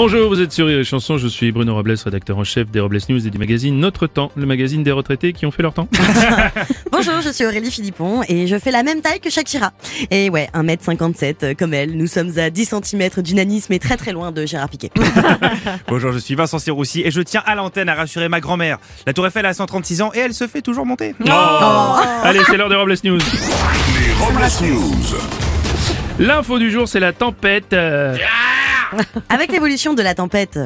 Bonjour, vous êtes sur Rire et Chanson, je suis Bruno Robles, rédacteur en chef des Robles News et du magazine Notre Temps, le magazine des retraités qui ont fait leur temps. Bonjour, je suis Aurélie Philippon et je fais la même taille que Shakira. Et ouais, 1m57 euh, comme elle, nous sommes à 10 cm d'unanisme et très très loin de Gérard Piquet. Bonjour, je suis Vincent Siroussi et je tiens à l'antenne à rassurer ma grand-mère. La Tour Eiffel a 136 ans et elle se fait toujours monter. Oh. Allez, c'est l'heure des Robles News. Les Robles News. L'info du jour, c'est la tempête. euh, Avec l'évolution de la tempête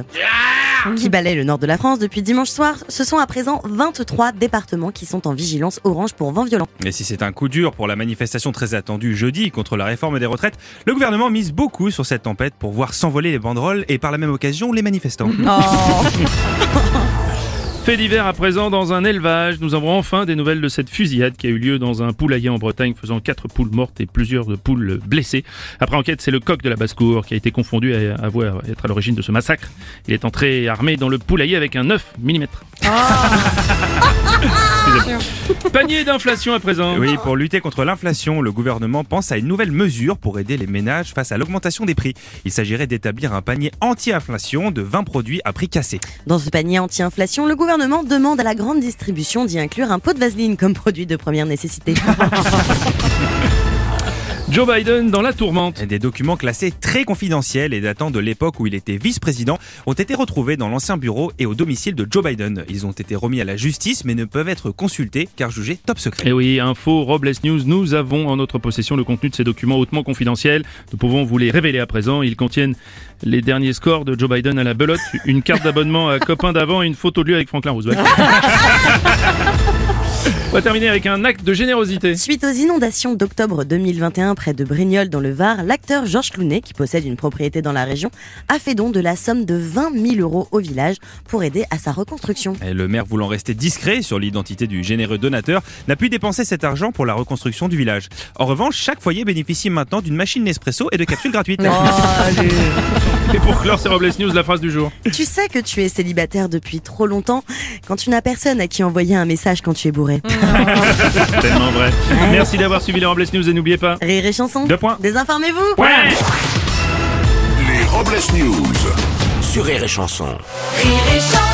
qui balaye le nord de la France depuis dimanche soir, ce sont à présent 23 départements qui sont en vigilance orange pour vent violent. Et si c'est un coup dur pour la manifestation très attendue jeudi contre la réforme des retraites, le gouvernement mise beaucoup sur cette tempête pour voir s'envoler les banderoles et par la même occasion les manifestants. Fait divers à présent dans un élevage. Nous avons enfin des nouvelles de cette fusillade qui a eu lieu dans un poulailler en Bretagne, faisant quatre poules mortes et plusieurs de poules blessées. Après enquête, c'est le coq de la basse-cour qui a été confondu à avoir être à l'origine de ce massacre. Il est entré armé dans le poulailler avec un 9 mm. Panier d'inflation à présent. Oui, pour lutter contre l'inflation, le gouvernement pense à une nouvelle mesure pour aider les ménages face à l'augmentation des prix. Il s'agirait d'établir un panier anti-inflation de 20 produits à prix cassé. Dans ce panier anti-inflation, le gouvernement demande à la grande distribution d'y inclure un pot de vaseline comme produit de première nécessité. Joe Biden dans la tourmente. Des documents classés très confidentiels et datant de l'époque où il était vice-président ont été retrouvés dans l'ancien bureau et au domicile de Joe Biden. Ils ont été remis à la justice mais ne peuvent être consultés car jugés top secret. Et Eh oui, info Robles News, nous avons en notre possession le contenu de ces documents hautement confidentiels. Nous pouvons vous les révéler à présent. Ils contiennent les derniers scores de Joe Biden à la belote, une carte d'abonnement à copain d'avant et une photo de lui avec Franklin Roosevelt. On va terminer avec un acte de générosité. Suite aux inondations d'octobre 2021 près de Brignoles dans le Var, l'acteur Georges Clounet, qui possède une propriété dans la région, a fait don de la somme de 20 000 euros au village pour aider à sa reconstruction. Et le maire voulant rester discret sur l'identité du généreux donateur n'a pu dépenser cet argent pour la reconstruction du village. En revanche, chaque foyer bénéficie maintenant d'une machine Nespresso et de capsules gratuites. Et pour clore ces Robles News, la phrase du jour. Tu sais que tu es célibataire depuis trop longtemps quand tu n'as personne à qui envoyer un message quand tu es bourré. Tellement vrai. Merci d'avoir suivi les Robles News et n'oubliez pas. Rire et chanson Deux points. Désinformez-vous Ouais Les Robles News. Sur Rire et Chanson. Rire et chanson